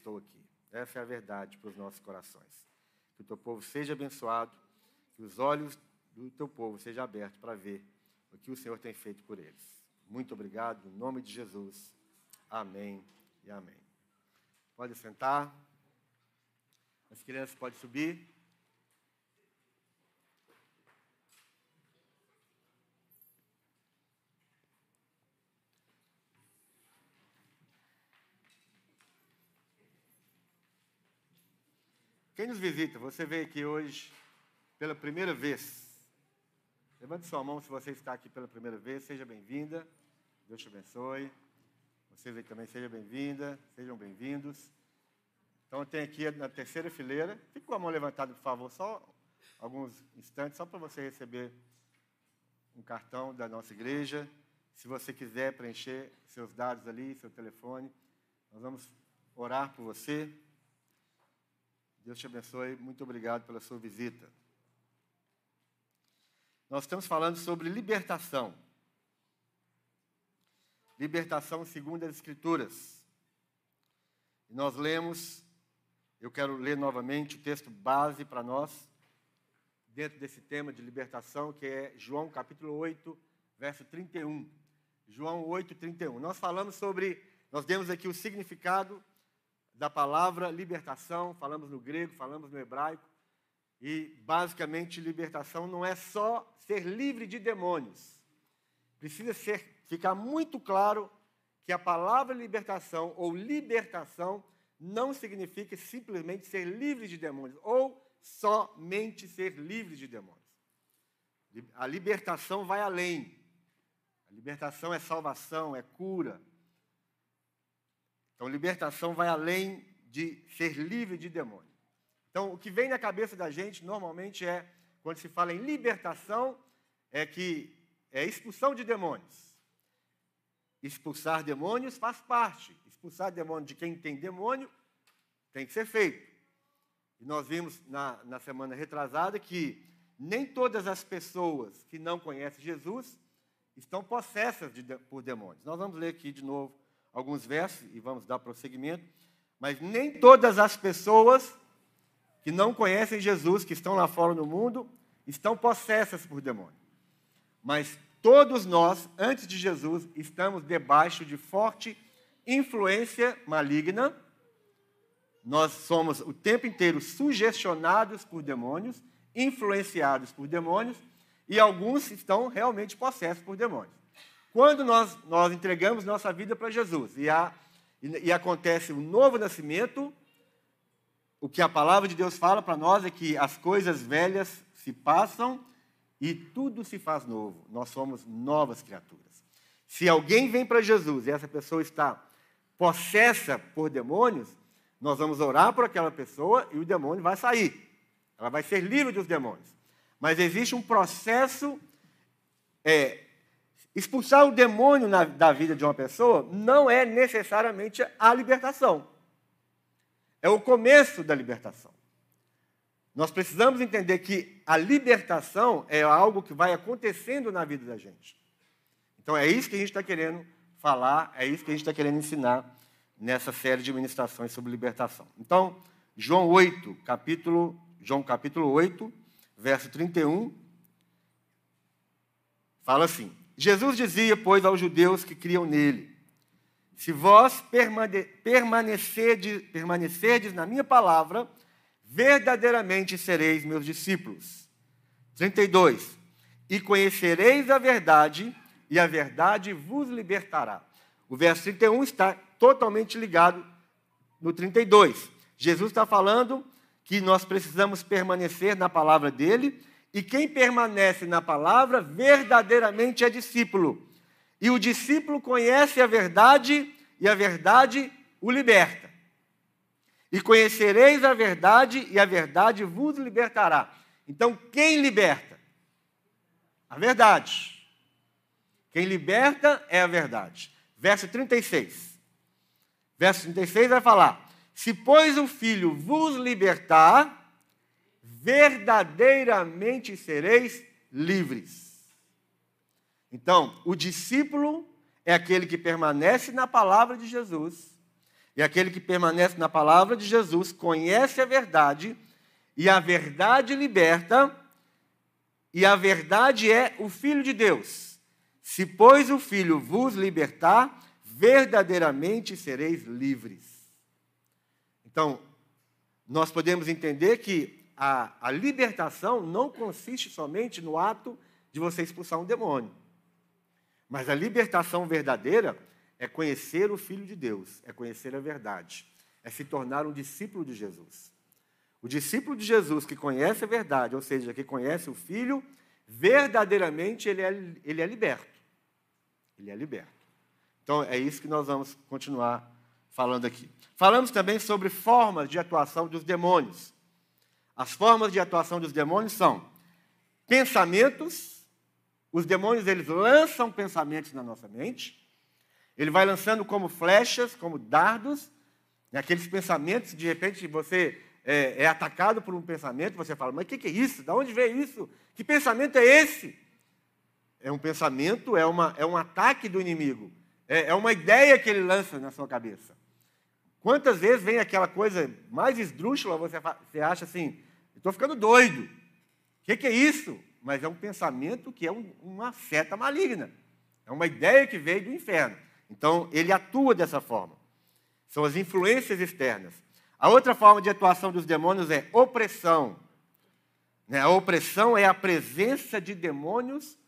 estou aqui. Essa é a verdade para os nossos corações. Que o teu povo seja abençoado, que os olhos do teu povo sejam abertos para ver o que o Senhor tem feito por eles. Muito obrigado, em nome de Jesus. Amém e amém. Pode sentar. As crianças podem subir. Quem nos visita? Você veio aqui hoje pela primeira vez. Levante sua mão se você está aqui pela primeira vez. Seja bem-vinda. Deus te abençoe. Vocês aí também sejam bem-vindas, sejam bem-vindos. Então, tem aqui na terceira fileira. Fique com a mão levantada, por favor, só alguns instantes, só para você receber um cartão da nossa igreja. Se você quiser preencher seus dados ali, seu telefone, nós vamos orar por você. Deus te abençoe. Muito obrigado pela sua visita. Nós estamos falando sobre libertação. Libertação segundo as Escrituras. E nós lemos, eu quero ler novamente o texto base para nós, dentro desse tema de libertação, que é João capítulo 8, verso 31. João 8, 31. Nós falamos sobre, nós demos aqui o significado da palavra libertação, falamos no grego, falamos no hebraico, e basicamente libertação não é só ser livre de demônios. Precisa ser, ficar muito claro que a palavra libertação ou libertação não significa simplesmente ser livre de demônios ou somente ser livre de demônios. A libertação vai além. A libertação é salvação, é cura, então, libertação vai além de ser livre de demônio. Então, o que vem na cabeça da gente normalmente é, quando se fala em libertação, é que é expulsão de demônios. Expulsar demônios faz parte. Expulsar demônio de quem tem demônio tem que ser feito. E nós vimos na, na semana retrasada que nem todas as pessoas que não conhecem Jesus estão possessas de, por demônios. Nós vamos ler aqui de novo alguns versos e vamos dar prosseguimento. Mas nem todas as pessoas que não conhecem Jesus, que estão lá fora no mundo, estão possessas por demônio. Mas todos nós, antes de Jesus, estamos debaixo de forte influência maligna. Nós somos o tempo inteiro sugestionados por demônios, influenciados por demônios, e alguns estão realmente possessos por demônios. Quando nós, nós entregamos nossa vida para Jesus e, há, e, e acontece um novo nascimento, o que a palavra de Deus fala para nós é que as coisas velhas se passam e tudo se faz novo. Nós somos novas criaturas. Se alguém vem para Jesus e essa pessoa está possessa por demônios, nós vamos orar por aquela pessoa e o demônio vai sair. Ela vai ser livre dos demônios. Mas existe um processo é, Expulsar o demônio na, da vida de uma pessoa não é necessariamente a libertação. É o começo da libertação. Nós precisamos entender que a libertação é algo que vai acontecendo na vida da gente. Então é isso que a gente está querendo falar, é isso que a gente está querendo ensinar nessa série de ministrações sobre libertação. Então, João 8, capítulo, João capítulo 8, verso 31, fala assim: Jesus dizia, pois, aos judeus que criam nele: Se vós permanecerdes, permanecerdes na minha palavra, verdadeiramente sereis meus discípulos. 32. E conhecereis a verdade, e a verdade vos libertará. O verso 31 está totalmente ligado no 32. Jesus está falando que nós precisamos permanecer na palavra dele e quem permanece na palavra verdadeiramente é discípulo. E o discípulo conhece a verdade e a verdade o liberta. E conhecereis a verdade e a verdade vos libertará. Então, quem liberta? A verdade. Quem liberta é a verdade. Verso 36. Verso 36 vai falar: Se, pois, o filho vos libertar, verdadeiramente sereis livres. Então, o discípulo é aquele que permanece na palavra de Jesus, E aquele que permanece na palavra de Jesus conhece a verdade, e a verdade liberta, e a verdade é o Filho de Deus. Se, pois, o Filho vos libertar, verdadeiramente sereis livres. Então, nós podemos entender que a, a libertação não consiste somente no ato de você expulsar um demônio. Mas a libertação verdadeira é conhecer o Filho de Deus, é conhecer a verdade, é se tornar um discípulo de Jesus. O discípulo de Jesus que conhece a verdade, ou seja, que conhece o Filho, verdadeiramente ele é, ele é liberto. Ele é liberto. Então é isso que nós vamos continuar falando aqui. Falamos também sobre formas de atuação dos demônios. As formas de atuação dos demônios são pensamentos. Os demônios eles lançam pensamentos na nossa mente. Ele vai lançando como flechas, como dardos, aqueles pensamentos. De repente você é, é atacado por um pensamento, você fala: mas o que, que é isso? De onde veio isso? Que pensamento é esse? É um pensamento, é, uma, é um ataque do inimigo. É, é uma ideia que ele lança na sua cabeça. Quantas vezes vem aquela coisa mais esdrúxula, você, você acha assim, estou ficando doido. O que, que, é isso? Mas é um pensamento que é um, uma seta maligna. É uma ideia que veio do inferno. Então, ele atua dessa forma. São as influências externas. A outra forma de atuação dos demônios é opressão. Né? A opressão é a presença de demônios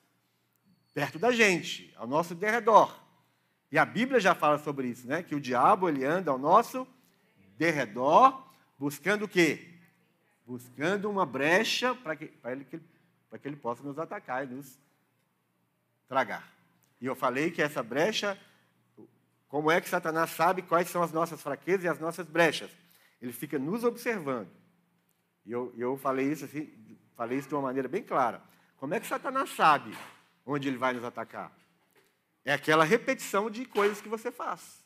perto da gente, ao nosso derredor. E a Bíblia já fala sobre isso, né? Que o diabo ele anda ao nosso derredor, buscando o quê? Buscando uma brecha para que, ele, para que ele possa nos atacar e nos tragar. E eu falei que essa brecha, como é que Satanás sabe quais são as nossas fraquezas e as nossas brechas? Ele fica nos observando. E eu, eu falei isso assim, falei isso de uma maneira bem clara. Como é que Satanás sabe onde ele vai nos atacar? É aquela repetição de coisas que você faz.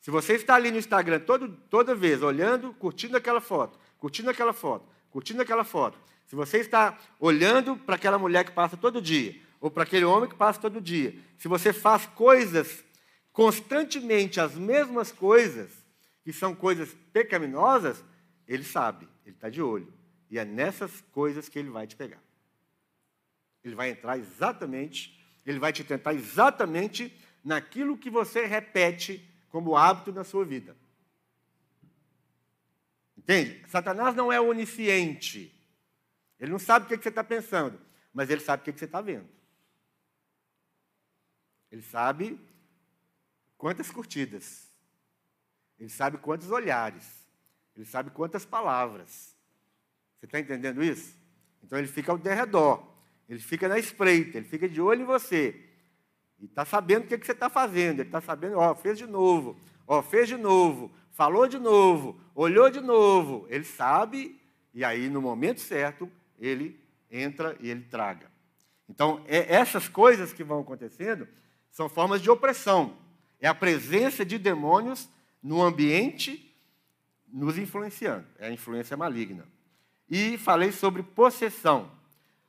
Se você está ali no Instagram todo, toda vez olhando, curtindo aquela foto, curtindo aquela foto, curtindo aquela foto, se você está olhando para aquela mulher que passa todo dia, ou para aquele homem que passa todo dia, se você faz coisas constantemente as mesmas coisas, que são coisas pecaminosas, ele sabe, ele está de olho. E é nessas coisas que ele vai te pegar. Ele vai entrar exatamente ele vai te tentar exatamente naquilo que você repete como hábito na sua vida. Entende? Satanás não é onisciente. Ele não sabe o que você está pensando, mas ele sabe o que você está vendo. Ele sabe quantas curtidas. Ele sabe quantos olhares. Ele sabe quantas palavras. Você está entendendo isso? Então ele fica ao derredor. Ele fica na espreita, ele fica de olho em você. E está sabendo o que, que você está fazendo. Ele está sabendo, ó, fez de novo, ó, fez de novo, falou de novo, olhou de novo. Ele sabe, e aí no momento certo, ele entra e ele traga. Então, é, essas coisas que vão acontecendo são formas de opressão. É a presença de demônios no ambiente nos influenciando. É a influência maligna. E falei sobre possessão.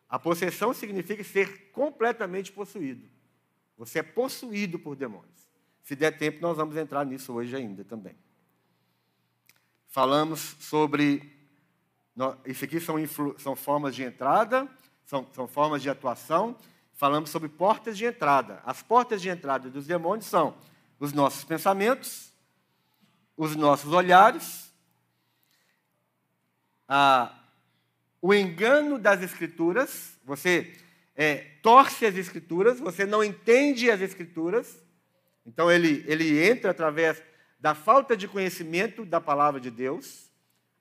A possessão significa ser completamente possuído. Você é possuído por demônios. Se der tempo, nós vamos entrar nisso hoje ainda também. Falamos sobre. Isso aqui são, são formas de entrada, são, são formas de atuação. Falamos sobre portas de entrada. As portas de entrada dos demônios são os nossos pensamentos, os nossos olhares, a o engano das Escrituras, você é, torce as Escrituras, você não entende as Escrituras, então ele, ele entra através da falta de conhecimento da palavra de Deus.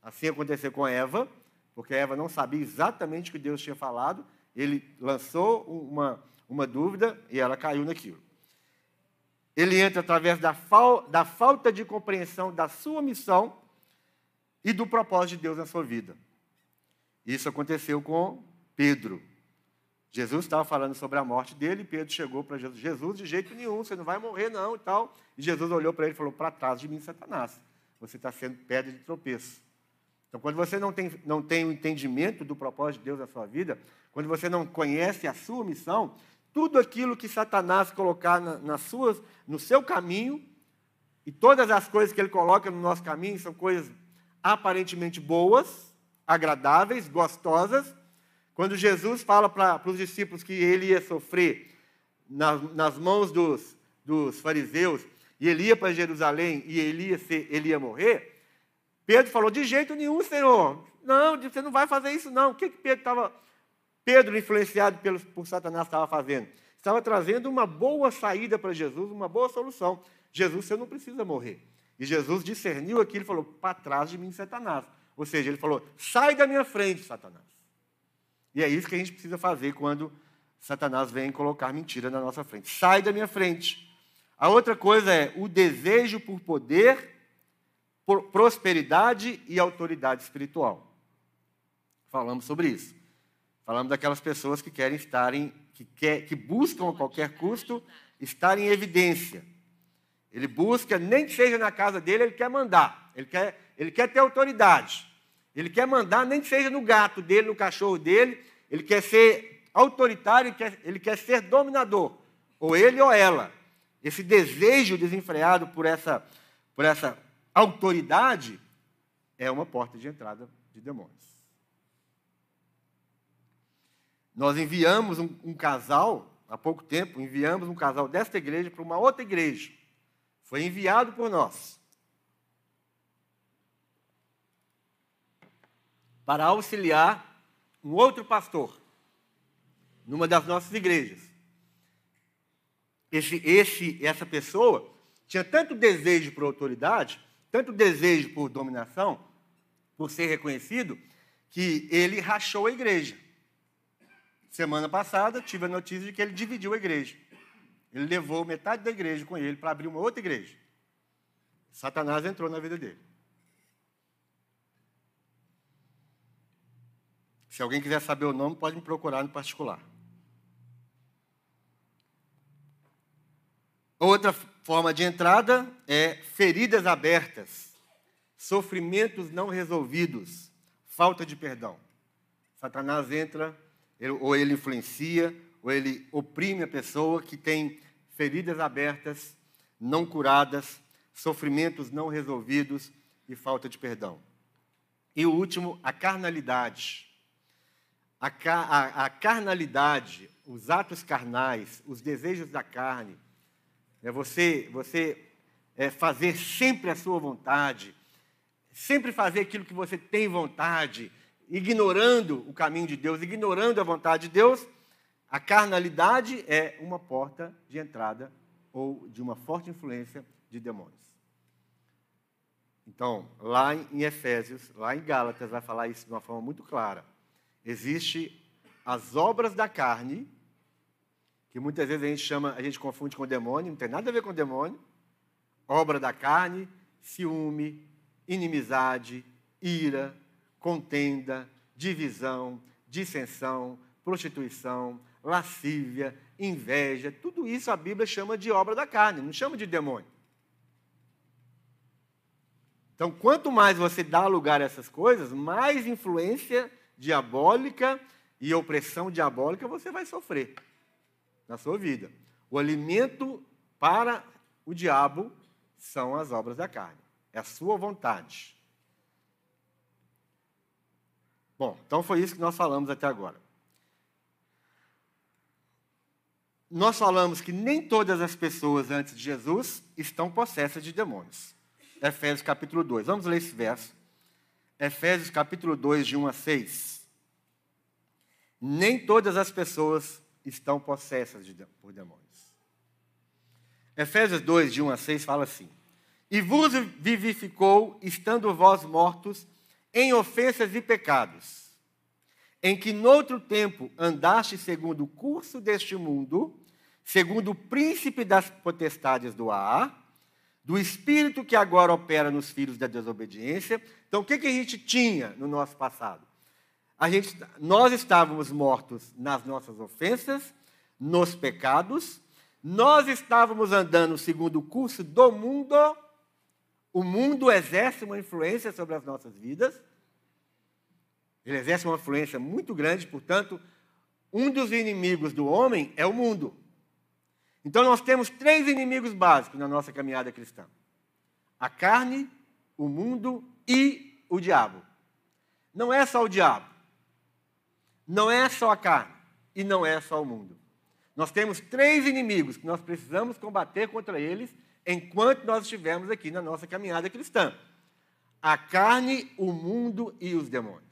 Assim aconteceu com Eva, porque Eva não sabia exatamente o que Deus tinha falado, ele lançou uma, uma dúvida e ela caiu naquilo. Ele entra através da, fal, da falta de compreensão da sua missão e do propósito de Deus na sua vida. Isso aconteceu com Pedro. Jesus estava falando sobre a morte dele, Pedro chegou para Jesus, Jesus, de jeito nenhum, você não vai morrer não e tal. E Jesus olhou para ele e falou, para trás de mim, Satanás, você está sendo pedra de tropeço. Então, quando você não tem, não tem o entendimento do propósito de Deus na sua vida, quando você não conhece a sua missão, tudo aquilo que Satanás colocar na, nas suas, no seu caminho, E todas as coisas que ele coloca no nosso caminho são coisas aparentemente boas, agradáveis, gostosas. Quando Jesus fala para os discípulos que ele ia sofrer nas, nas mãos dos, dos fariseus, e ele ia para Jerusalém e ele ia, ser, ele ia morrer, Pedro falou: De jeito nenhum, Senhor. Não, você não vai fazer isso, não. O que, que Pedro estava. Pedro, influenciado pelo, por Satanás, estava fazendo? Estava trazendo uma boa saída para Jesus, uma boa solução. Jesus, você não precisa morrer. E Jesus discerniu aquilo e falou: Para trás de mim, Satanás. Ou seja, ele falou: Sai da minha frente, Satanás. E é isso que a gente precisa fazer quando Satanás vem colocar mentira na nossa frente. Sai da minha frente. A outra coisa é o desejo por poder, por prosperidade e autoridade espiritual. Falamos sobre isso. Falamos daquelas pessoas que querem estar em, que, quer, que buscam a qualquer custo estar em evidência. Ele busca, nem que seja na casa dele, ele quer mandar. Ele quer, ele quer ter autoridade. Ele quer mandar, nem que seja no gato dele, no cachorro dele. Ele quer ser autoritário, ele quer, ser dominador. Ou ele ou ela esse desejo desenfreado por essa, por essa autoridade, é uma porta de entrada de demônios. Nós enviamos um, um casal, há pouco tempo, enviamos um casal desta igreja para uma outra igreja. Foi enviado por nós. Para auxiliar um outro pastor, numa das nossas igrejas esse, esse, essa pessoa tinha tanto desejo por autoridade, tanto desejo por dominação, por ser reconhecido, que ele rachou a igreja. Semana passada, tive a notícia de que ele dividiu a igreja. Ele levou metade da igreja com ele para abrir uma outra igreja. Satanás entrou na vida dele. Se alguém quiser saber o nome, pode me procurar no particular. Outra forma de entrada é feridas abertas, sofrimentos não resolvidos, falta de perdão. Satanás entra, ou ele influencia, ou ele oprime a pessoa que tem feridas abertas, não curadas, sofrimentos não resolvidos e falta de perdão. E o último, a carnalidade. A, a, a carnalidade, os atos carnais, os desejos da carne, é você, você é, fazer sempre a sua vontade, sempre fazer aquilo que você tem vontade, ignorando o caminho de Deus, ignorando a vontade de Deus, a carnalidade é uma porta de entrada ou de uma forte influência de demônios. Então, lá em Efésios, lá em Gálatas, vai falar isso de uma forma muito clara. Existe as obras da carne, que muitas vezes a gente chama, a gente confunde com demônio, não tem nada a ver com demônio. Obra da carne, ciúme, inimizade, ira, contenda, divisão, dissensão, prostituição, lascívia, inveja, tudo isso a Bíblia chama de obra da carne, não chama de demônio. Então, quanto mais você dá lugar a essas coisas, mais influência diabólica e opressão diabólica você vai sofrer na sua vida. O alimento para o diabo são as obras da carne, é a sua vontade. Bom, então foi isso que nós falamos até agora. Nós falamos que nem todas as pessoas antes de Jesus estão possessas de demônios. Efésios capítulo 2. Vamos ler esse verso. Efésios capítulo 2, de 1 a 6. Nem todas as pessoas estão possessas de, por demônios. Efésios 2, de 1 a 6, fala assim: E vos vivificou, estando vós mortos em ofensas e pecados, em que noutro tempo andaste segundo o curso deste mundo, segundo o príncipe das potestades do ar, do espírito que agora opera nos filhos da desobediência. Então, o que, que a gente tinha no nosso passado? A gente, nós estávamos mortos nas nossas ofensas, nos pecados, nós estávamos andando segundo o curso do mundo, o mundo exerce uma influência sobre as nossas vidas, ele exerce uma influência muito grande, portanto, um dos inimigos do homem é o mundo. Então nós temos três inimigos básicos na nossa caminhada cristã: A carne, o mundo e o diabo. Não é só o diabo. Não é só a carne. E não é só o mundo. Nós temos três inimigos que nós precisamos combater contra eles enquanto nós estivermos aqui na nossa caminhada cristã: a carne, o mundo e os demônios.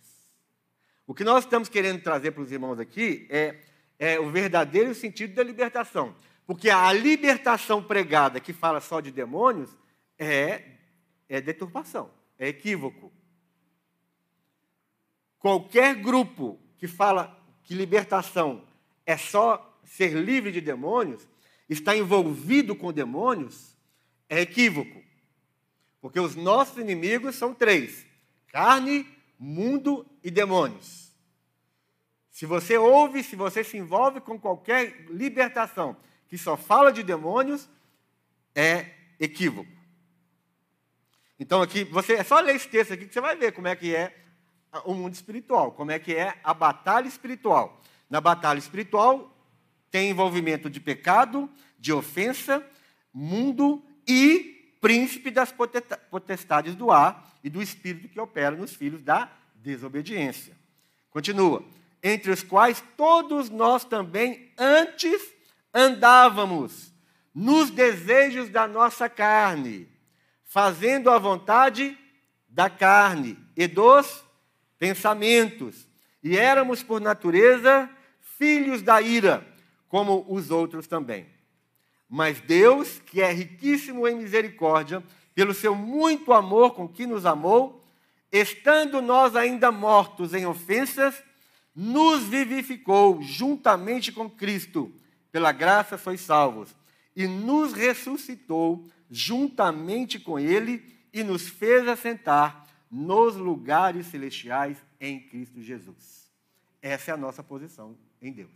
O que nós estamos querendo trazer para os irmãos aqui é, é o verdadeiro sentido da libertação. Porque a libertação pregada que fala só de demônios é, é deturpação, é equívoco. Qualquer grupo que fala que libertação é só ser livre de demônios, está envolvido com demônios, é equívoco. Porque os nossos inimigos são três: carne, mundo e demônios. Se você ouve, se você se envolve com qualquer libertação que só fala de demônios, é equívoco. Então aqui, você é só ler esse texto aqui que você vai ver como é que é o mundo espiritual, como é que é a batalha espiritual. Na batalha espiritual tem envolvimento de pecado, de ofensa, mundo e príncipe das potestades do ar e do espírito que opera nos filhos da desobediência. Continua. Entre os quais todos nós também antes andávamos nos desejos da nossa carne, fazendo a vontade da carne e dos pensamentos, e éramos por natureza filhos da ira, como os outros também. Mas Deus, que é riquíssimo em misericórdia, pelo seu muito amor com que nos amou, estando nós ainda mortos em ofensas, nos vivificou juntamente com Cristo. Pela graça sois salvos. E nos ressuscitou juntamente com Ele e nos fez assentar nos lugares celestiais em Cristo Jesus. Essa é a nossa posição em Deus.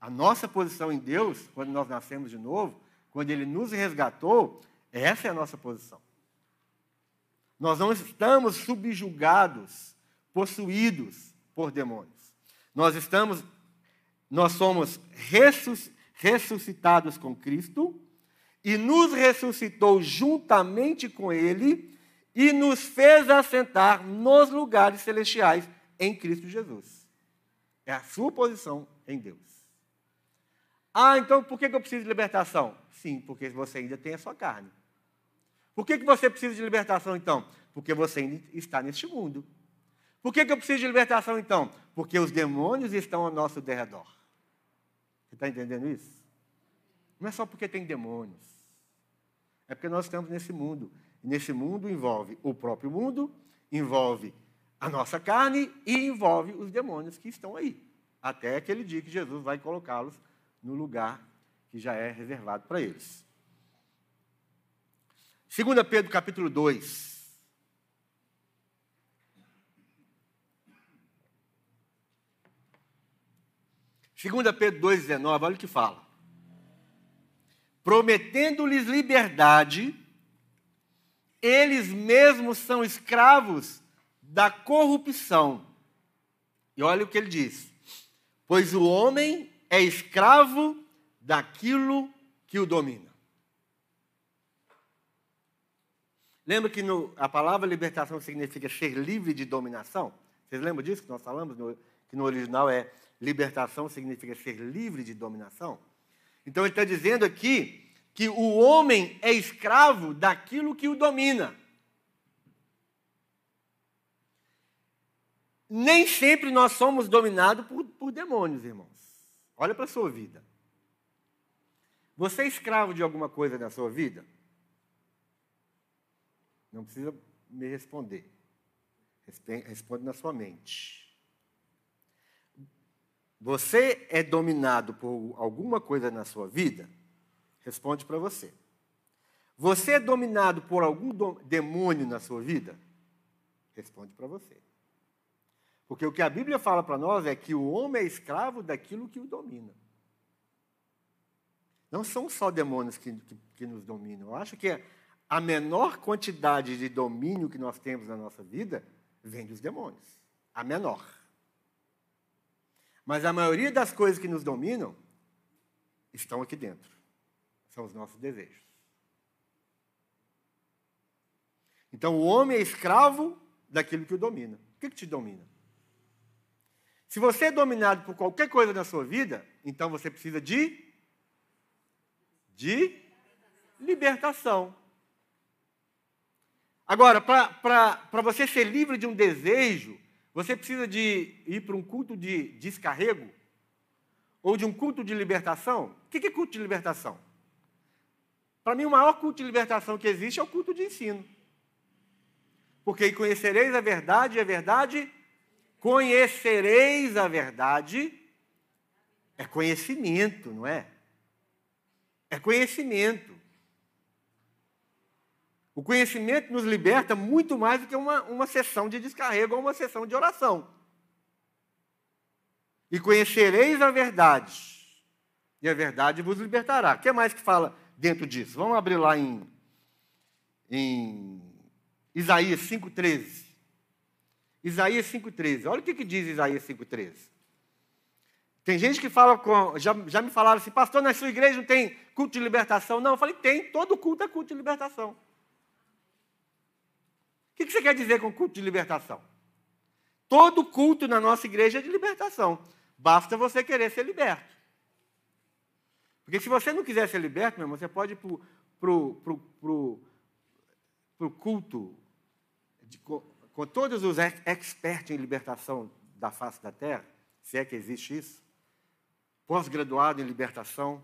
A nossa posição em Deus, quando nós nascemos de novo, quando Ele nos resgatou, essa é a nossa posição. Nós não estamos subjugados, possuídos por demônios. Nós estamos, nós somos ressuscitados com Cristo e nos ressuscitou juntamente com Ele e nos fez assentar nos lugares celestiais em Cristo Jesus. É a sua posição em Deus. Ah, então por que eu preciso de libertação? Sim, porque você ainda tem a sua carne. Por que, que você precisa de libertação então? Porque você ainda está neste mundo. Por que, que eu preciso de libertação então? Porque os demônios estão ao nosso derredor. Está entendendo isso? Não é só porque tem demônios. É porque nós estamos nesse mundo. E nesse mundo envolve o próprio mundo, envolve a nossa carne e envolve os demônios que estão aí. Até aquele dia que Jesus vai colocá-los no lugar que já é reservado para eles. 2 Pedro capítulo 2. Segunda Pedro 2,19, olha o que fala. Prometendo-lhes liberdade, eles mesmos são escravos da corrupção. E olha o que ele diz. Pois o homem é escravo daquilo que o domina. Lembra que no, a palavra libertação significa ser livre de dominação? Vocês lembram disso que nós falamos? No, que no original é libertação significa ser livre de dominação? Então ele está dizendo aqui que o homem é escravo daquilo que o domina. Nem sempre nós somos dominados por, por demônios, irmãos. Olha para a sua vida. Você é escravo de alguma coisa na sua vida? Não precisa me responder. Responde na sua mente. Você é dominado por alguma coisa na sua vida? Responde para você. Você é dominado por algum demônio na sua vida? Responde para você. Porque o que a Bíblia fala para nós é que o homem é escravo daquilo que o domina. Não são só demônios que, que, que nos dominam. Eu acho que a menor quantidade de domínio que nós temos na nossa vida vem dos demônios. A menor. Mas a maioria das coisas que nos dominam estão aqui dentro. São os nossos desejos. Então o homem é escravo daquilo que o domina. O que, que te domina? Se você é dominado por qualquer coisa na sua vida, então você precisa de de libertação. Agora, para você ser livre de um desejo, você precisa de ir para um culto de descarrego ou de um culto de libertação. O que é culto de libertação? Para mim, o maior culto de libertação que existe é o culto de ensino. Porque conhecereis a verdade, e a verdade conhecereis a verdade é conhecimento, não é? É conhecimento. O conhecimento nos liberta muito mais do que uma, uma sessão de descarrego ou uma sessão de oração. E conhecereis a verdade, e a verdade vos libertará. O que mais que fala dentro disso? Vamos abrir lá em, em Isaías 5,13. Isaías 5,13. Olha o que, que diz Isaías 5,13. Tem gente que fala, com, já, já me falaram assim, pastor, na sua igreja não tem culto de libertação? Não, eu falei, tem, todo culto é culto de libertação. O que, você quer dizer com culto de libertação? Todo culto na nossa igreja é de libertação. Basta você querer ser liberto. Porque se você não quiser ser liberto, meu irmão, você pode ir para o culto de, com, com todos os expertos em libertação da face da terra, se é que existe isso, pós-graduado em libertação,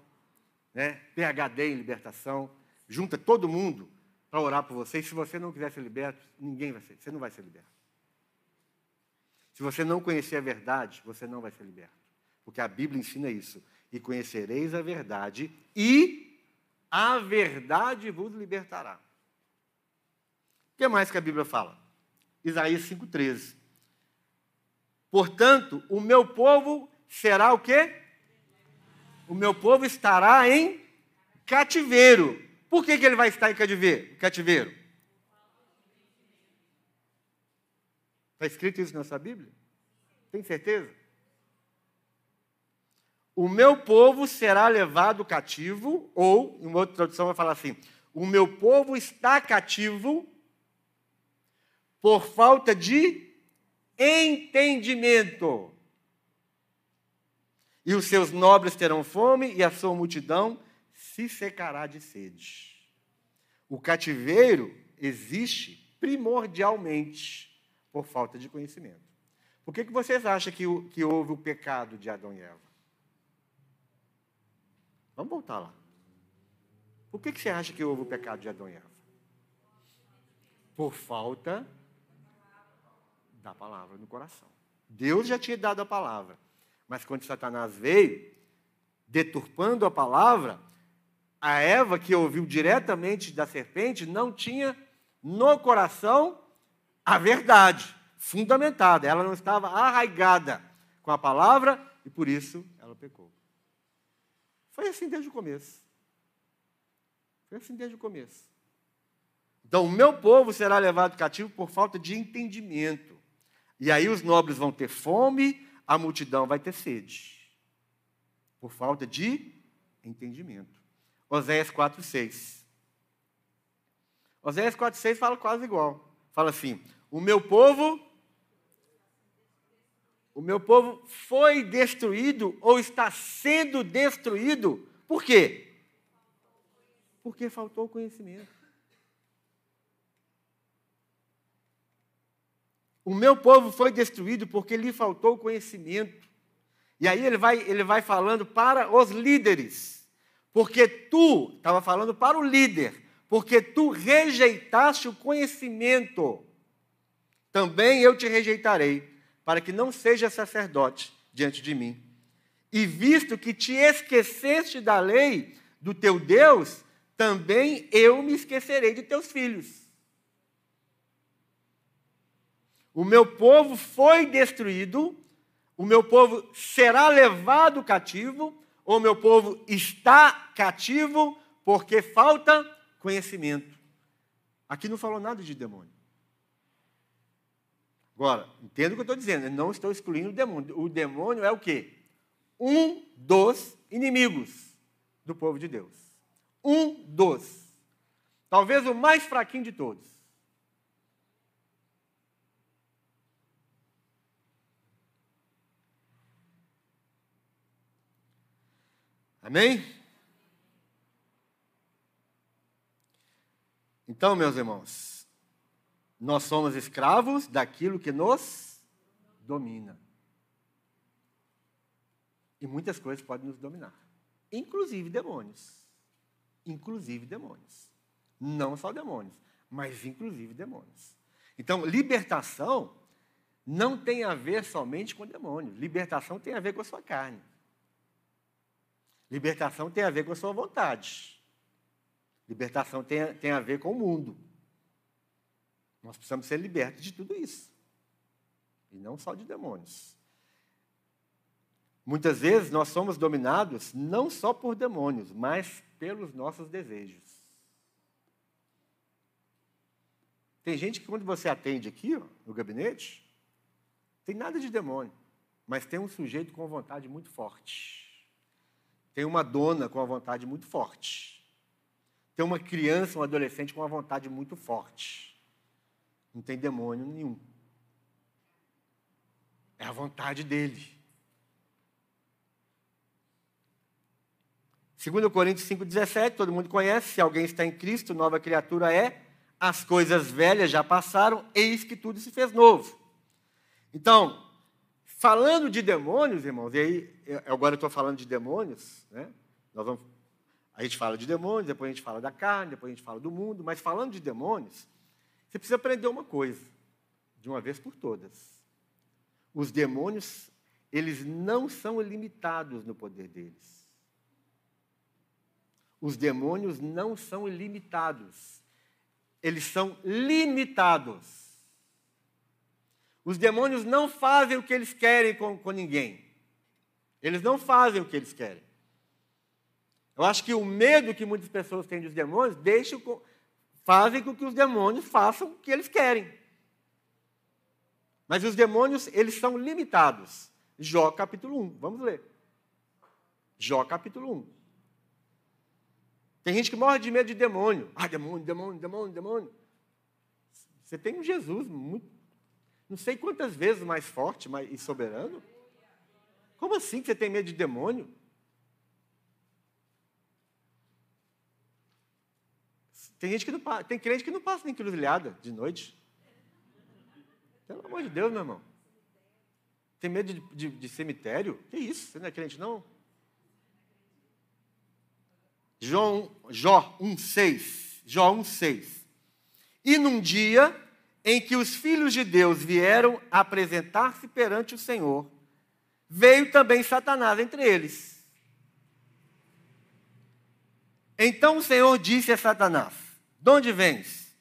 né? PhD em libertação, junta todo mundo para orar por você. E se você não quiser ser liberto, ninguém vai ser, você não vai ser liberto. Se você não conhecer a verdade, você não vai ser liberto. Porque a Bíblia ensina isso. E conhecereis a verdade, e a verdade vos libertará. O que mais que a Bíblia fala? Isaías 5,13. Portanto, o meu povo será o quê? o meu povo estará em cativeiro. Por que, que ele vai estar em cativeiro? Está escrito isso na Bíblia? Tem certeza? O meu povo será levado cativo, ou, em uma outra tradução vai falar assim: o meu povo está cativo por falta de entendimento. E os seus nobres terão fome, e a sua multidão se secará de sede. O cativeiro existe primordialmente por falta de conhecimento. Por que, que vocês acham que, que houve o pecado de Adão e Eva? Vamos voltar lá. Por que, que você acha que houve o pecado de Adão e Eva? Por falta da palavra no coração. Deus já tinha dado a palavra. Mas quando Satanás veio, deturpando a palavra, a Eva, que ouviu diretamente da serpente, não tinha no coração a verdade fundamentada. Ela não estava arraigada com a palavra e por isso ela pecou. Foi assim desde o começo. Foi assim desde o começo. Então, o meu povo será levado cativo por falta de entendimento. E aí os nobres vão ter fome, a multidão vai ter sede, por falta de entendimento. Oséias 4,6. Oséias 4,6 fala quase igual. Fala assim: O meu povo, o meu povo foi destruído ou está sendo destruído. Por quê? Porque faltou conhecimento. O meu povo foi destruído porque lhe faltou conhecimento. E aí ele vai, ele vai falando para os líderes. Porque tu, estava falando para o líder, porque tu rejeitaste o conhecimento. Também eu te rejeitarei, para que não seja sacerdote diante de mim. E visto que te esqueceste da lei do teu Deus, também eu me esquecerei de teus filhos. O meu povo foi destruído, o meu povo será levado cativo, ou o meu povo está cativo porque falta conhecimento. Aqui não falou nada de demônio. Agora, entenda o que eu estou dizendo, eu não estou excluindo o demônio. O demônio é o quê? Um dos inimigos do povo de Deus. Um dos. Talvez o mais fraquinho de todos. Amém? Então, meus irmãos, nós somos escravos daquilo que nos domina. E muitas coisas podem nos dominar, inclusive demônios. Inclusive demônios. Não só demônios, mas inclusive demônios. Então, libertação não tem a ver somente com demônios. Libertação tem a ver com a sua carne. Libertação tem a ver com a sua vontade. Libertação tem tem a ver com o mundo. Nós precisamos ser libertos de tudo isso. E não só de demônios. Muitas vezes nós somos dominados não só por demônios, mas pelos nossos desejos. Tem gente que quando você atende aqui, ó, no gabinete, tem nada de demônio, mas tem um sujeito com vontade muito forte. Tem uma dona com uma vontade muito forte. Tem uma criança, um adolescente com uma vontade muito forte. Não tem demônio nenhum. É a vontade dele. 2 Coríntios 5,17, todo mundo conhece. Se alguém está em Cristo, nova criatura é. As coisas velhas já passaram, eis que tudo se fez novo. Então, falando de demônios, irmãos, e aí agora eu estou falando de demônios, né? Nós vamos, a gente fala de demônios, depois a gente fala da carne, depois a gente fala do mundo, mas falando de demônios, você precisa aprender uma coisa, de uma vez por todas. Os demônios, eles não são ilimitados no poder deles. Os demônios não são ilimitados. Eles são limitados. Os demônios não fazem o que eles querem com, com ninguém. Eles não fazem o que eles querem. Eu acho que o medo que muitas pessoas têm dos demônios deixa, fazem com que os demônios façam o que eles querem. Mas os demônios, eles são limitados. Jó capítulo 1, vamos ler. Jó capítulo 1. Tem gente que morre de medo de demônio. Ah, demônio, demônio, demônio, demônio. Você tem um Jesus muito não sei quantas vezes mais forte e soberano. Como assim que você tem medo de demônio? Tem gente que não tem crente que não passa nem encruzilhada de noite. Pelo amor de Deus, meu irmão. Tem medo de, de, de cemitério? Que isso? Você não é crente, não? João, Jó 1,6. Jó 1,6. E num dia em que os filhos de Deus vieram apresentar-se perante o Senhor, veio também Satanás entre eles. Então o Senhor disse a Satanás: De onde vens?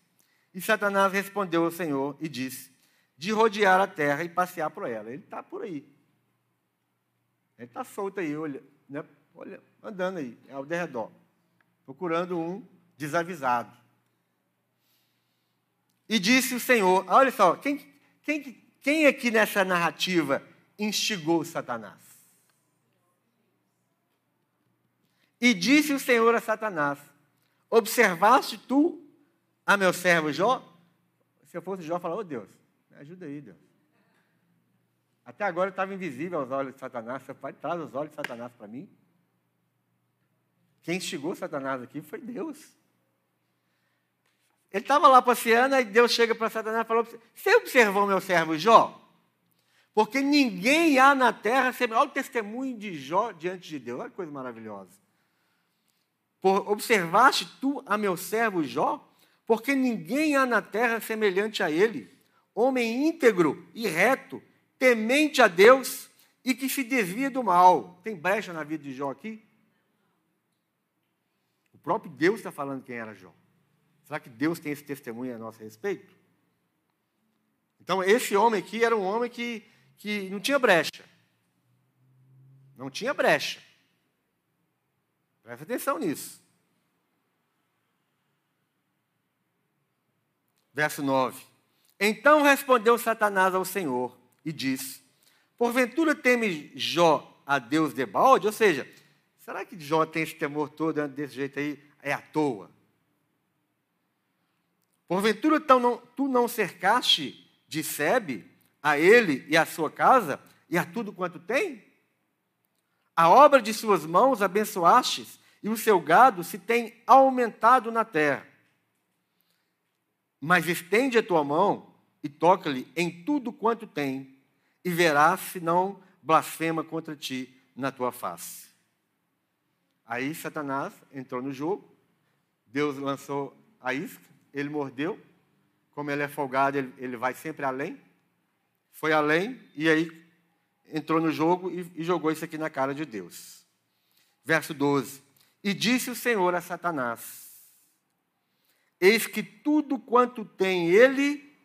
E Satanás respondeu ao Senhor e disse: De rodear a terra e passear por ela. Ele está por aí. Ele está solto aí, olha, né, olha, andando aí, ao derredor, procurando um desavisado. E disse o Senhor: olha só, quem, quem, quem aqui nessa narrativa instigou Satanás? E disse o Senhor a Satanás: Observaste tu a meu servo Jó? Se eu fosse Jó, eu falava: oh, Deus, me ajuda aí, Deus. Até agora eu estava invisível aos olhos de Satanás. Seu pai traz os olhos de Satanás para mim. Quem instigou Satanás aqui foi Deus. Ele estava lá passeando, aí Deus chega para Satanás e falou: Você observou meu servo Jó? Porque ninguém há na terra, olha o testemunho de Jó diante de Deus, olha que coisa maravilhosa. Por, observaste tu a meu servo Jó? Porque ninguém há na terra semelhante a ele, homem íntegro e reto, temente a Deus e que se desvia do mal. Tem brecha na vida de Jó aqui? O próprio Deus está falando quem era Jó. Será que Deus tem esse testemunho a nosso respeito? Então, esse homem aqui era um homem que, que não tinha brecha. Não tinha brecha. Presta atenção nisso. Verso 9. Então respondeu Satanás ao Senhor e disse: Porventura teme Jó a Deus de balde? Ou seja, será que Jó tem esse temor todo desse jeito aí? É à toa. Porventura tu não, tu não cercaste de Sebe a ele e a sua casa e a tudo quanto tem? A obra de suas mãos abençoastes, e o seu gado se tem aumentado na terra. Mas estende a tua mão e toca-lhe em tudo quanto tem, e verás se não blasfema contra ti na tua face. Aí Satanás entrou no jogo, Deus lançou a isca, ele mordeu, como ele é folgado, ele, ele vai sempre além. Foi além e aí entrou no jogo e, e jogou isso aqui na cara de Deus. Verso 12: E disse o Senhor a Satanás: Eis que tudo quanto tem ele,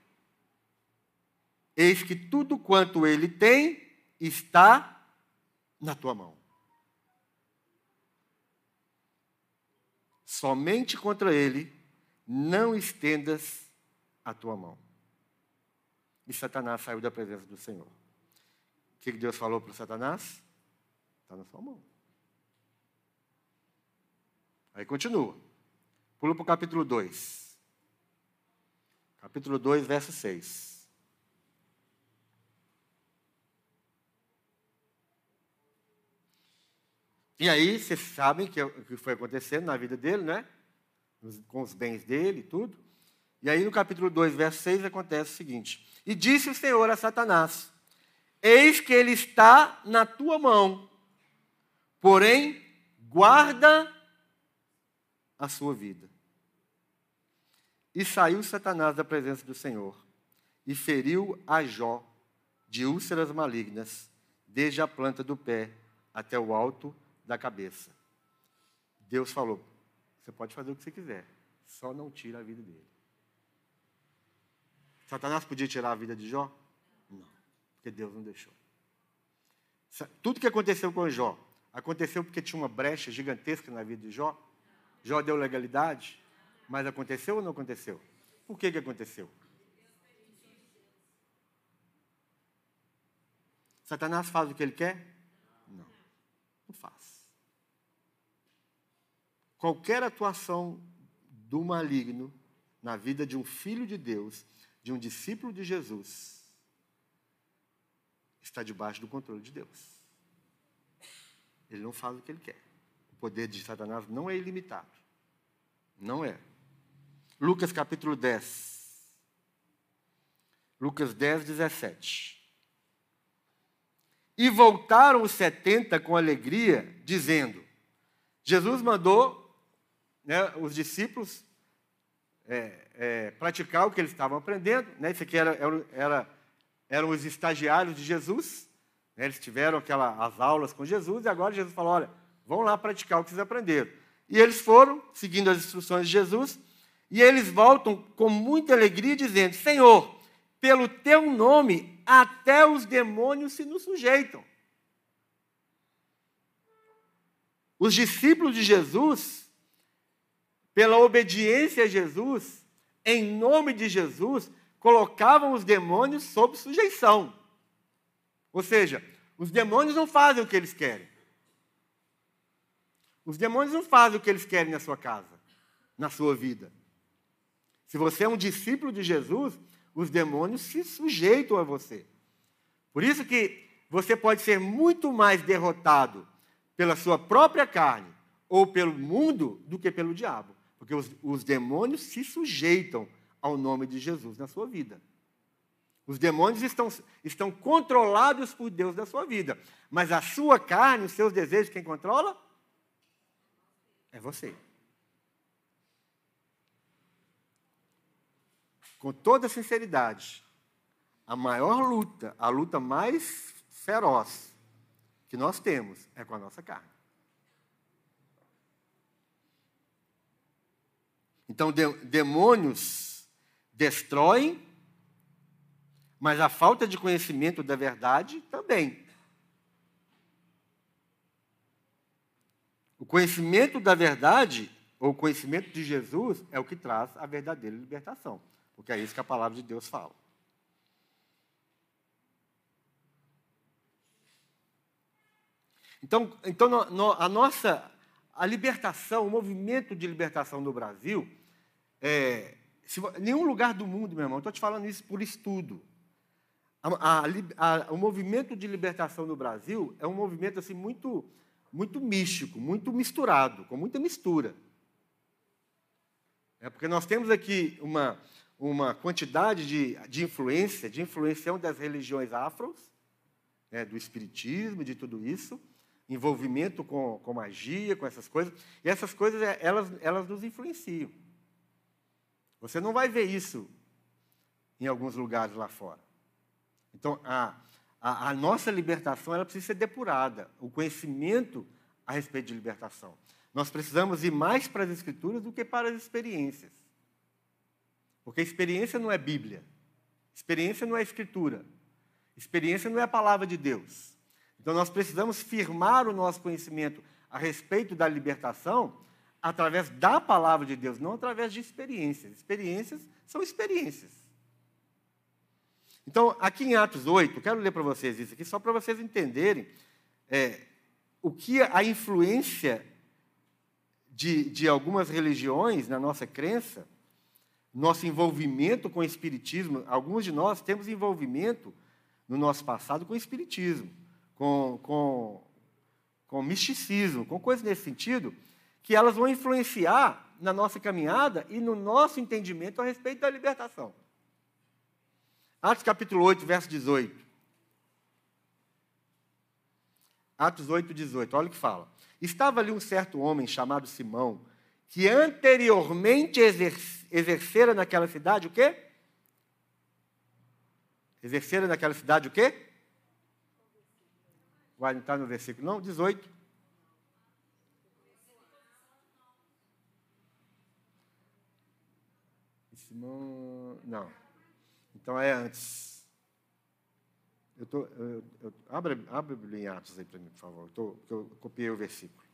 eis que tudo quanto ele tem está na tua mão. Somente contra ele não estendas a tua mão. E Satanás saiu da presença do Senhor. O que Deus falou para Satanás? Está na sua mão. Aí continua. Pula para o capítulo 2. Capítulo 2, verso 6. E aí, vocês sabem que, o que foi acontecendo na vida dele, né? Com os bens dele e tudo. E aí, no capítulo 2, verso 6, acontece o seguinte: E disse o Senhor a Satanás: Eis que ele está na tua mão, porém, guarda a sua vida. E saiu Satanás da presença do Senhor e feriu a Jó de úlceras malignas, desde a planta do pé até o alto da cabeça. Deus falou: você pode fazer o que você quiser, só não tira a vida dele. Satanás podia tirar a vida de Jó? Não, porque Deus não deixou. Tudo que aconteceu com Jó aconteceu porque tinha uma brecha gigantesca na vida de Jó. Jó deu legalidade, mas aconteceu ou não aconteceu? Por que, que aconteceu? Satanás faz o que ele quer? Não, não faz. Qualquer atuação do maligno na vida de um filho de Deus de um discípulo de Jesus está debaixo do controle de Deus. Ele não faz o que ele quer. O poder de Satanás não é ilimitado. Não é. Lucas capítulo 10. Lucas 10, 17. E voltaram os setenta com alegria, dizendo: Jesus mandou né, os discípulos é, é, praticar o que eles estavam aprendendo. Né? Isso aqui era, era, eram os estagiários de Jesus. Né? Eles tiveram aquela, as aulas com Jesus e agora Jesus falou: olha, vão lá praticar o que vocês aprenderam. E eles foram, seguindo as instruções de Jesus, e eles voltam com muita alegria, dizendo: Senhor, pelo teu nome, até os demônios se nos sujeitam. Os discípulos de Jesus, pela obediência a Jesus, em nome de Jesus, colocavam os demônios sob sujeição. Ou seja, os demônios não fazem o que eles querem. Os demônios não fazem o que eles querem na sua casa, na sua vida. Se você é um discípulo de Jesus, os demônios se sujeitam a você. Por isso que você pode ser muito mais derrotado pela sua própria carne ou pelo mundo do que pelo diabo. Porque os, os demônios se sujeitam ao nome de Jesus na sua vida. Os demônios estão, estão controlados por Deus da sua vida. Mas a sua carne, os seus desejos, quem controla? É você. Com toda sinceridade, a maior luta, a luta mais feroz que nós temos é com a nossa carne. Então, de, demônios destroem, mas a falta de conhecimento da verdade também. O conhecimento da verdade, ou o conhecimento de Jesus, é o que traz a verdadeira libertação, porque é isso que a palavra de Deus fala. Então, então a nossa a libertação, o movimento de libertação no Brasil, é, se, nenhum lugar do mundo, meu irmão, estou te falando isso por estudo. A, a, a, o movimento de libertação no Brasil é um movimento assim muito muito místico, muito misturado, com muita mistura. É porque nós temos aqui uma, uma quantidade de, de influência, de influenciação das religiões afros, né, do espiritismo, de tudo isso, envolvimento com, com magia, com essas coisas, e essas coisas é, elas, elas nos influenciam. Você não vai ver isso em alguns lugares lá fora. Então, a, a, a nossa libertação ela precisa ser depurada, o conhecimento a respeito de libertação. Nós precisamos ir mais para as Escrituras do que para as experiências. Porque experiência não é Bíblia. Experiência não é Escritura. Experiência não é a palavra de Deus. Então nós precisamos firmar o nosso conhecimento a respeito da libertação através da palavra de Deus, não através de experiências. Experiências são experiências. Então, aqui em Atos 8, quero ler para vocês isso aqui, só para vocês entenderem é, o que a influência de, de algumas religiões na nossa crença, nosso envolvimento com o Espiritismo, alguns de nós temos envolvimento no nosso passado com o Espiritismo com, com, com misticismo, com coisas nesse sentido, que elas vão influenciar na nossa caminhada e no nosso entendimento a respeito da libertação. Atos capítulo 8, verso 18. Atos 8, 18, olha o que fala. Estava ali um certo homem chamado Simão, que anteriormente exercera naquela cidade o quê? Exercera naquela cidade o quê? Vai, está no versículo, não? 18. Simão. Não. Então é antes. Eu tô, eu, eu, abre, abre a Bíblia em Atos aí para mim, por favor. Eu, tô, eu copiei o versículo.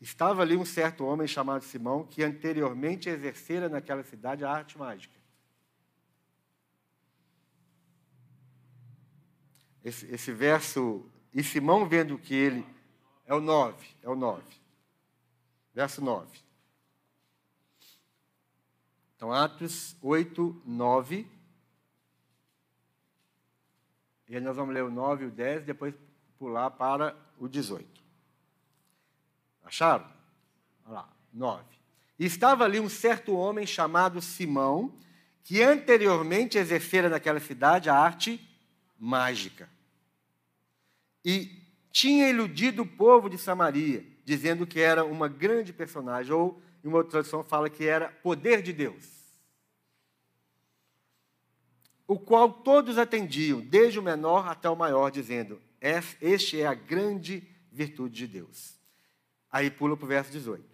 Estava ali um certo homem chamado Simão, que anteriormente exercera naquela cidade a arte mágica. Esse, esse verso, e Simão vendo que ele. É o 9, é o 9. Verso 9. Então, Atos 8, 9. E aí nós vamos ler o 9 e o 10, depois pular para o 18. Acharam? Olha lá, 9. E estava ali um certo homem chamado Simão, que anteriormente exercera naquela cidade a arte mágica. E tinha iludido o povo de Samaria, dizendo que era uma grande personagem, ou em uma outra tradução fala que era poder de Deus. O qual todos atendiam, desde o menor até o maior, dizendo: Este é a grande virtude de Deus. Aí pula para o verso 18.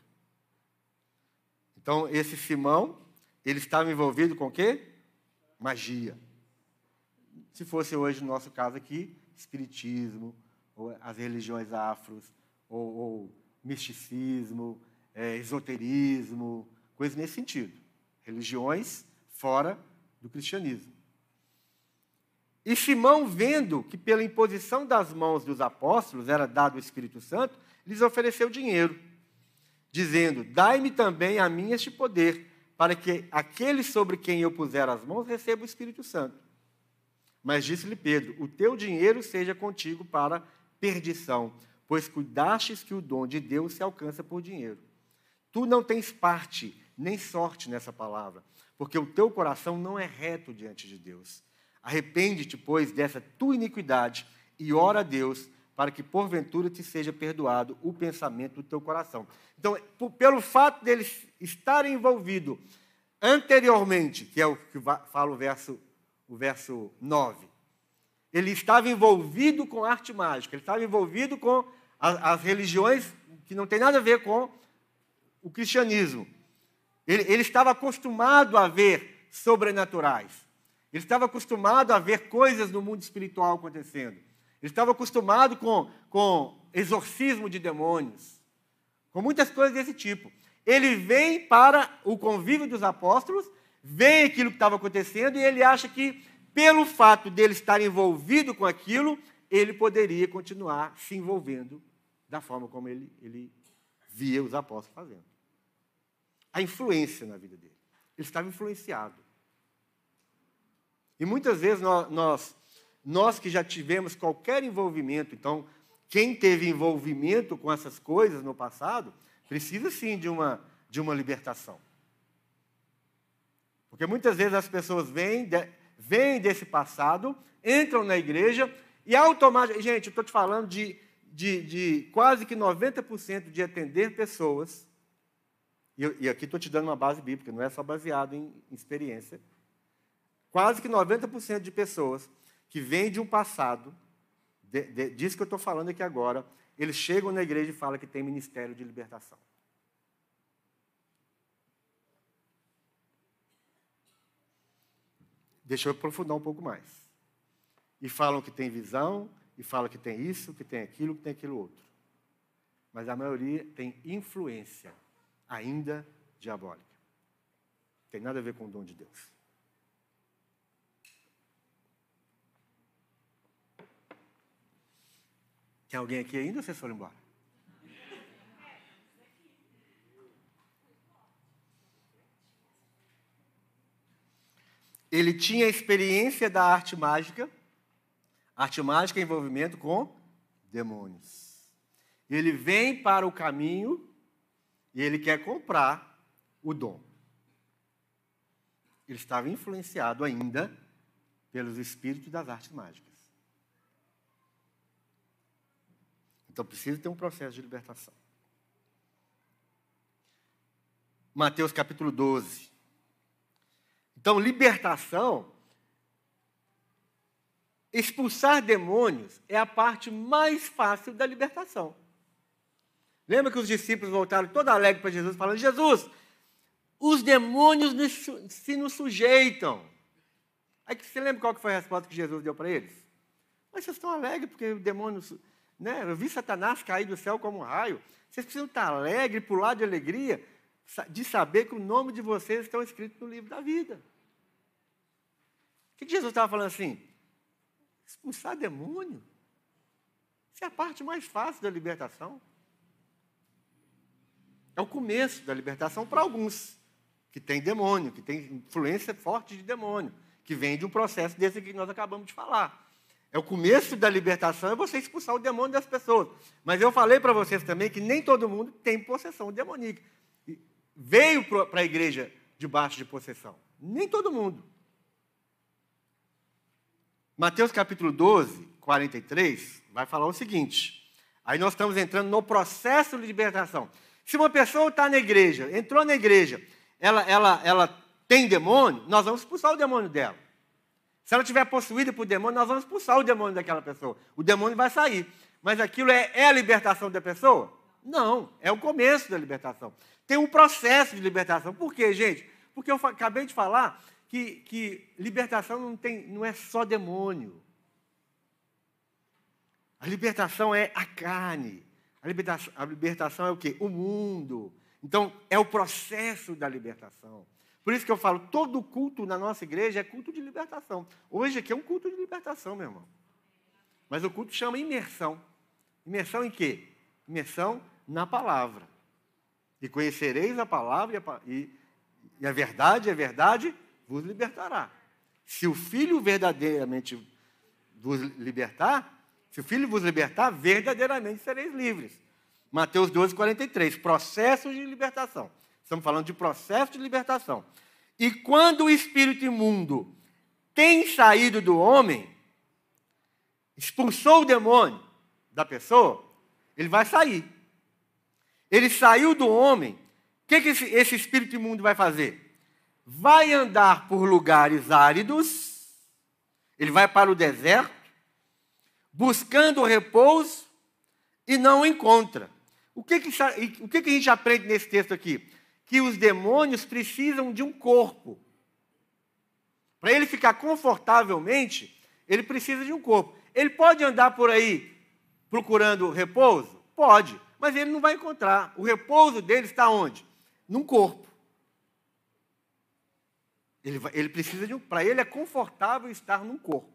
Então, esse Simão, ele estava envolvido com o quê? Magia. Se fosse hoje, no nosso caso aqui, espiritismo, ou as religiões afros, ou, ou misticismo, é, esoterismo, coisas nesse sentido. Religiões fora do cristianismo. E Simão, vendo que pela imposição das mãos dos apóstolos era dado o Espírito Santo, lhes ofereceu dinheiro, dizendo: Dai-me também a mim este poder, para que aquele sobre quem eu puser as mãos receba o Espírito Santo. Mas disse-lhe Pedro: O teu dinheiro seja contigo para perdição, pois cuidastes que o dom de Deus se alcança por dinheiro. Tu não tens parte nem sorte nessa palavra, porque o teu coração não é reto diante de Deus. Arrepende-te, pois, dessa tua iniquidade e ora a Deus para que porventura te seja perdoado o pensamento do teu coração. Então, pelo fato deles estarem envolvidos anteriormente, que é o que fala o verso o verso 9. Ele estava envolvido com arte mágica, ele estava envolvido com as, religiões que não tem nada a ver com o cristianismo. Ele, ele estava acostumado a ver sobrenaturais. Ele estava acostumado a ver coisas no mundo espiritual acontecendo. Ele estava acostumado com, com exorcismo de demônios, com muitas coisas desse tipo. Ele vem para o convívio dos apóstolos vê aquilo que estava acontecendo e ele acha que, pelo fato dele estar envolvido com aquilo, ele poderia continuar se envolvendo da forma como ele, ele via os apóstolos fazendo. A influência na vida dele. Ele estava influenciado. E muitas vezes nós, nós, nós que já tivemos qualquer envolvimento, então, quem teve envolvimento com essas coisas no passado precisa sim de uma, de uma libertação. Porque muitas vezes as pessoas vêm, de, vêm desse passado, entram na igreja e automaticamente. Gente, eu estou te falando de, de, de quase que 90% de atender pessoas. E, e aqui estou te dando uma base bíblica, não é só baseado em, em experiência. Quase que 90% de pessoas que vêm de um passado, de, de, disso que eu estou falando aqui agora, eles chegam na igreja e falam que tem ministério de libertação. Deixa eu aprofundar um pouco mais. E falam que tem visão, e falam que tem isso, que tem aquilo, que tem aquilo outro. Mas a maioria tem influência, ainda diabólica. Tem nada a ver com o dom de Deus. Tem alguém aqui ainda ou vocês foram embora? Ele tinha experiência da arte mágica. Arte mágica é envolvimento com demônios. Ele vem para o caminho e ele quer comprar o dom. Ele estava influenciado ainda pelos espíritos das artes mágicas. Então precisa ter um processo de libertação. Mateus capítulo 12. Então, libertação, expulsar demônios é a parte mais fácil da libertação. Lembra que os discípulos voltaram toda alegre para Jesus, falando: Jesus, os demônios se nos sujeitam. Aí você lembra qual foi a resposta que Jesus deu para eles? Mas vocês estão alegres porque o demônio né? Eu vi Satanás cair do céu como um raio. Vocês precisam estar alegres, pular de alegria, de saber que o nome de vocês está escrito no livro da vida. O que Jesus estava falando assim? Expulsar demônio? Isso é a parte mais fácil da libertação. É o começo da libertação para alguns que têm demônio, que têm influência forte de demônio, que vem de um processo desse que nós acabamos de falar. É o começo da libertação, é você expulsar o demônio das pessoas. Mas eu falei para vocês também que nem todo mundo tem possessão demoníaca. Veio para a igreja debaixo de possessão. Nem todo mundo. Mateus capítulo 12, 43, vai falar o seguinte. Aí nós estamos entrando no processo de libertação. Se uma pessoa está na igreja, entrou na igreja, ela, ela, ela tem demônio, nós vamos expulsar o demônio dela. Se ela estiver possuída por demônio, nós vamos expulsar o demônio daquela pessoa. O demônio vai sair. Mas aquilo é, é a libertação da pessoa? Não, é o começo da libertação. Tem um processo de libertação. Por quê, gente? Porque eu acabei de falar que, que libertação não, tem, não é só demônio. A libertação é a carne. A libertação, a libertação é o quê? O mundo. Então, é o processo da libertação. Por isso que eu falo, todo culto na nossa igreja é culto de libertação. Hoje aqui é um culto de libertação, meu irmão. Mas o culto chama imersão. Imersão em quê? Imersão na palavra. E conhecereis a palavra e, e a verdade, a verdade vos libertará. Se o Filho verdadeiramente vos libertar, se o Filho vos libertar, verdadeiramente sereis livres. Mateus 12, 43. Processo de libertação. Estamos falando de processo de libertação. E quando o espírito imundo tem saído do homem, expulsou o demônio da pessoa, ele vai sair. Ele saiu do homem, o que, que esse, esse espírito imundo vai fazer? Vai andar por lugares áridos, ele vai para o deserto, buscando repouso e não encontra. O que, que, o que, que a gente aprende nesse texto aqui? que os demônios precisam de um corpo. Para ele ficar confortavelmente, ele precisa de um corpo. Ele pode andar por aí procurando repouso? Pode, mas ele não vai encontrar. O repouso dele está onde? Num corpo. Ele, vai, ele precisa de um. Para ele é confortável estar num corpo.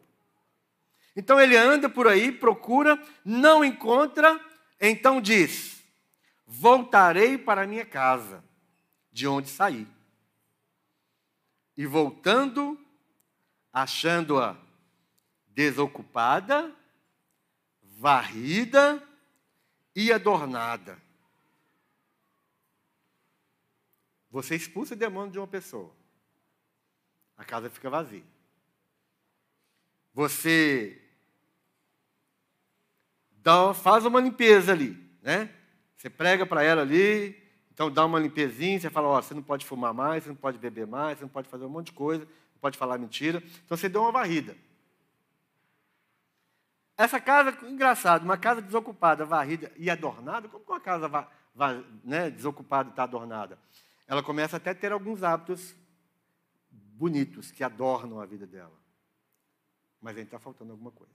Então ele anda por aí, procura, não encontra, então diz: Voltarei para minha casa de onde saí. E voltando, achando-a desocupada, varrida e adornada. Você expulsa o demônio de uma pessoa, a casa fica vazia. Você dá, faz uma limpeza ali, né? Você prega para ela ali, então dá uma limpezinha, você fala, ó, você não pode fumar mais, você não pode beber mais, você não pode fazer um monte de coisa, não pode falar mentira. Então você deu uma varrida. Essa casa, engraçado, uma casa desocupada, varrida e adornada, como que uma casa va, va, né, desocupada está adornada? Ela começa até a ter alguns hábitos bonitos que adornam a vida dela. Mas ainda está faltando alguma coisa.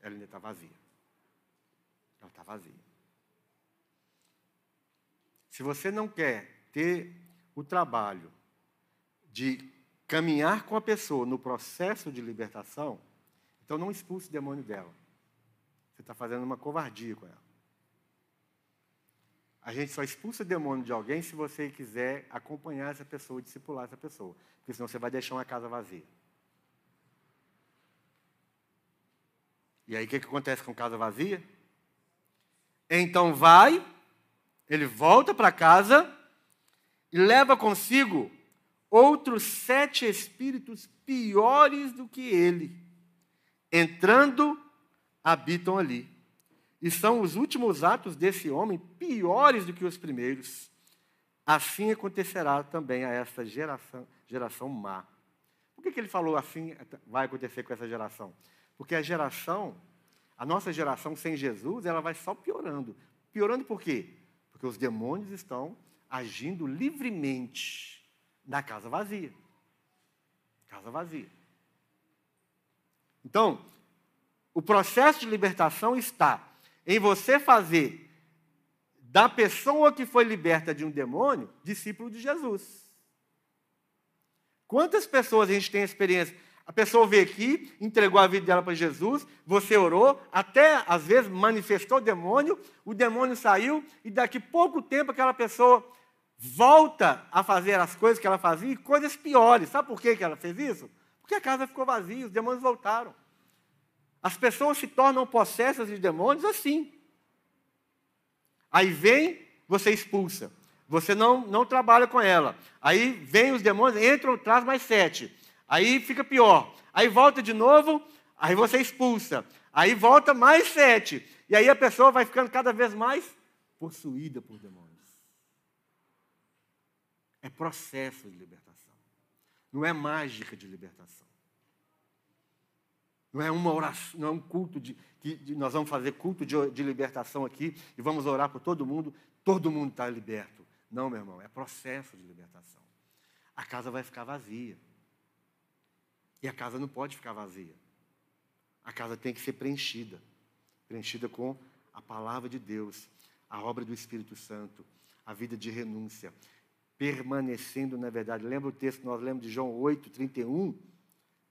Ela ainda está vazia. Ela está vazia. Se você não quer ter o trabalho de caminhar com a pessoa no processo de libertação, então não expulse o demônio dela. Você está fazendo uma covardia com ela. A gente só expulsa o demônio de alguém se você quiser acompanhar essa pessoa, discipular essa pessoa. Porque senão você vai deixar uma casa vazia. E aí o que, que acontece com casa vazia? Então vai, ele volta para casa e leva consigo outros sete espíritos piores do que ele entrando, habitam ali. E são os últimos atos desse homem piores do que os primeiros. Assim acontecerá também a esta geração, geração má. Por que, que ele falou assim vai acontecer com essa geração? Porque a geração, a nossa geração sem Jesus, ela vai só piorando. Piorando por quê? Porque os demônios estão agindo livremente na casa vazia. Casa vazia. Então, o processo de libertação está em você fazer da pessoa que foi liberta de um demônio discípulo de Jesus. Quantas pessoas a gente tem experiência? A pessoa veio aqui, entregou a vida dela para Jesus, você orou, até às vezes manifestou o demônio, o demônio saiu, e daqui pouco tempo aquela pessoa volta a fazer as coisas que ela fazia e coisas piores. Sabe por que ela fez isso? Porque a casa ficou vazia, os demônios voltaram. As pessoas se tornam possessas de demônios assim. Aí vem, você expulsa. Você não, não trabalha com ela. Aí vem os demônios, entram, traz mais sete. Aí fica pior. Aí volta de novo, aí você expulsa. Aí volta mais sete. E aí a pessoa vai ficando cada vez mais possuída por demônios. É processo de libertação. Não é mágica de libertação. Não é uma oração, não é um culto de que nós vamos fazer culto de, de libertação aqui e vamos orar por todo mundo, todo mundo está liberto. Não, meu irmão, é processo de libertação. A casa vai ficar vazia. E a casa não pode ficar vazia. A casa tem que ser preenchida preenchida com a palavra de Deus, a obra do Espírito Santo, a vida de renúncia, permanecendo na verdade. Lembra o texto que nós lemos de João 8, 31?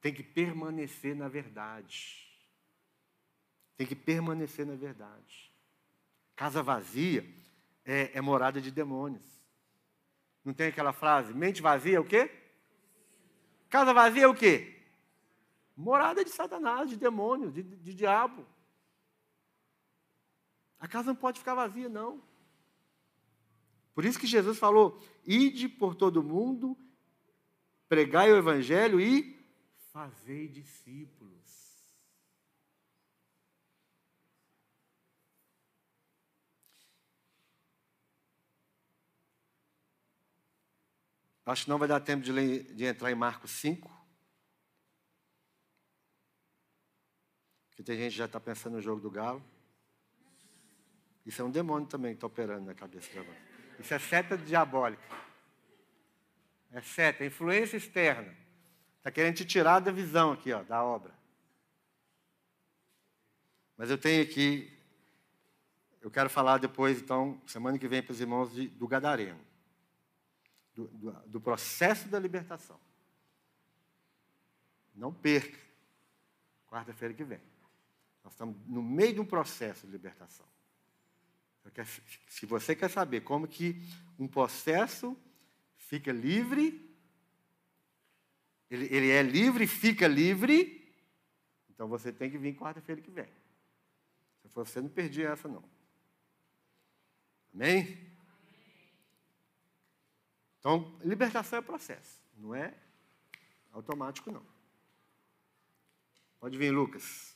tem que permanecer na verdade. Tem que permanecer na verdade. Casa vazia é, é morada de demônios. Não tem aquela frase, mente vazia é o quê? Casa vazia é o quê? Morada de Satanás, de demônio, de, de, de diabo. A casa não pode ficar vazia, não. Por isso que Jesus falou: ide por todo mundo, pregai o evangelho e fazei discípulos. Acho que não vai dar tempo de, ler, de entrar em Marcos 5. Porque tem gente que já está pensando no jogo do galo. Isso é um demônio também que está operando na cabeça você. Isso é seta diabólica. É seta, é influência externa. Está querendo te tirar da visão aqui, ó, da obra. Mas eu tenho aqui, eu quero falar depois, então, semana que vem para os irmãos de, do Gadareno, do, do, do processo da libertação. Não perca, quarta-feira que vem. Nós estamos no meio de um processo de libertação. Se você quer saber como que um processo fica livre ele, ele é livre, fica livre. Então você tem que vir quarta-feira que vem. você não perdia essa, não. Amém? Então, libertação é processo, não é automático, não. Pode vir, Lucas.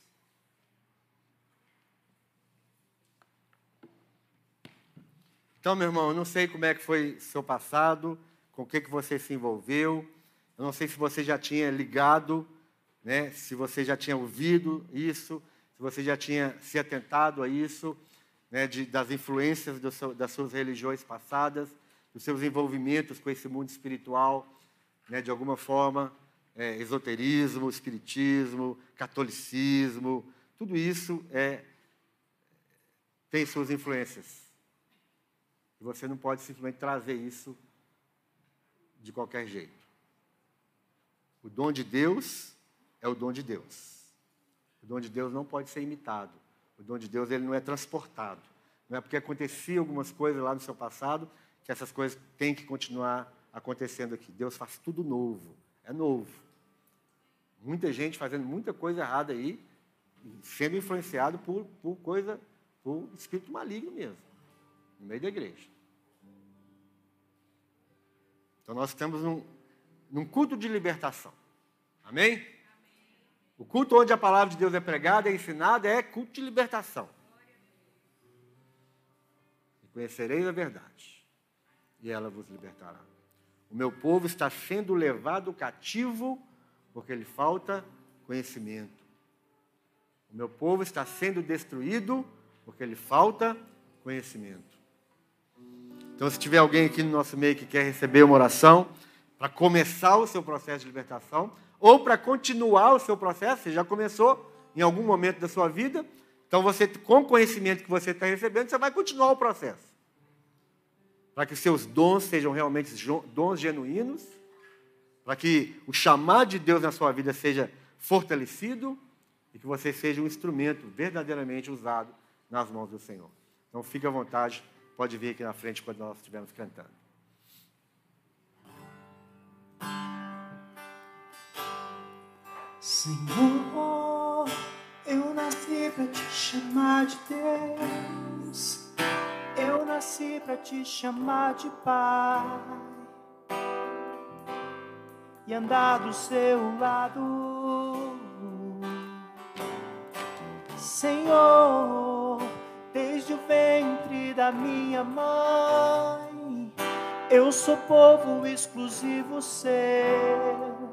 Então, meu irmão, eu não sei como é que foi seu passado, com o que, que você se envolveu. Eu não sei se você já tinha ligado, né, se você já tinha ouvido isso, se você já tinha se atentado a isso, né, de, das influências seu, das suas religiões passadas, dos seus envolvimentos com esse mundo espiritual, né, de alguma forma, é, esoterismo, espiritismo, catolicismo, tudo isso é, tem suas influências. E você não pode simplesmente trazer isso de qualquer jeito. O dom de Deus é o dom de Deus. O dom de Deus não pode ser imitado. O dom de Deus ele não é transportado. Não é porque aconteciam algumas coisas lá no seu passado que essas coisas têm que continuar acontecendo aqui. Deus faz tudo novo. É novo. Muita gente fazendo muita coisa errada aí, sendo influenciado por, por coisa, por espírito maligno mesmo no meio da igreja. Então nós estamos num, num culto de libertação. Amém? O culto onde a palavra de Deus é pregada, é ensinada, é culto de libertação. E conhecereis a verdade, e ela vos libertará. O meu povo está sendo levado cativo porque lhe falta conhecimento. O meu povo está sendo destruído porque lhe falta conhecimento. Então, se tiver alguém aqui no nosso meio que quer receber uma oração para começar o seu processo de libertação, ou para continuar o seu processo, você já começou em algum momento da sua vida, então você, com o conhecimento que você está recebendo, você vai continuar o processo. Para que seus dons sejam realmente dons genuínos, para que o chamar de Deus na sua vida seja fortalecido e que você seja um instrumento verdadeiramente usado nas mãos do Senhor. Então fique à vontade Pode vir aqui na frente quando nós estivermos cantando. Senhor, eu nasci para te chamar de Deus. Eu nasci para te chamar de Pai e andar do seu lado. Senhor, desde o ventre da minha mãe. Eu sou povo exclusivo seu.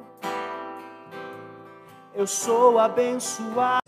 Eu sou abençoado.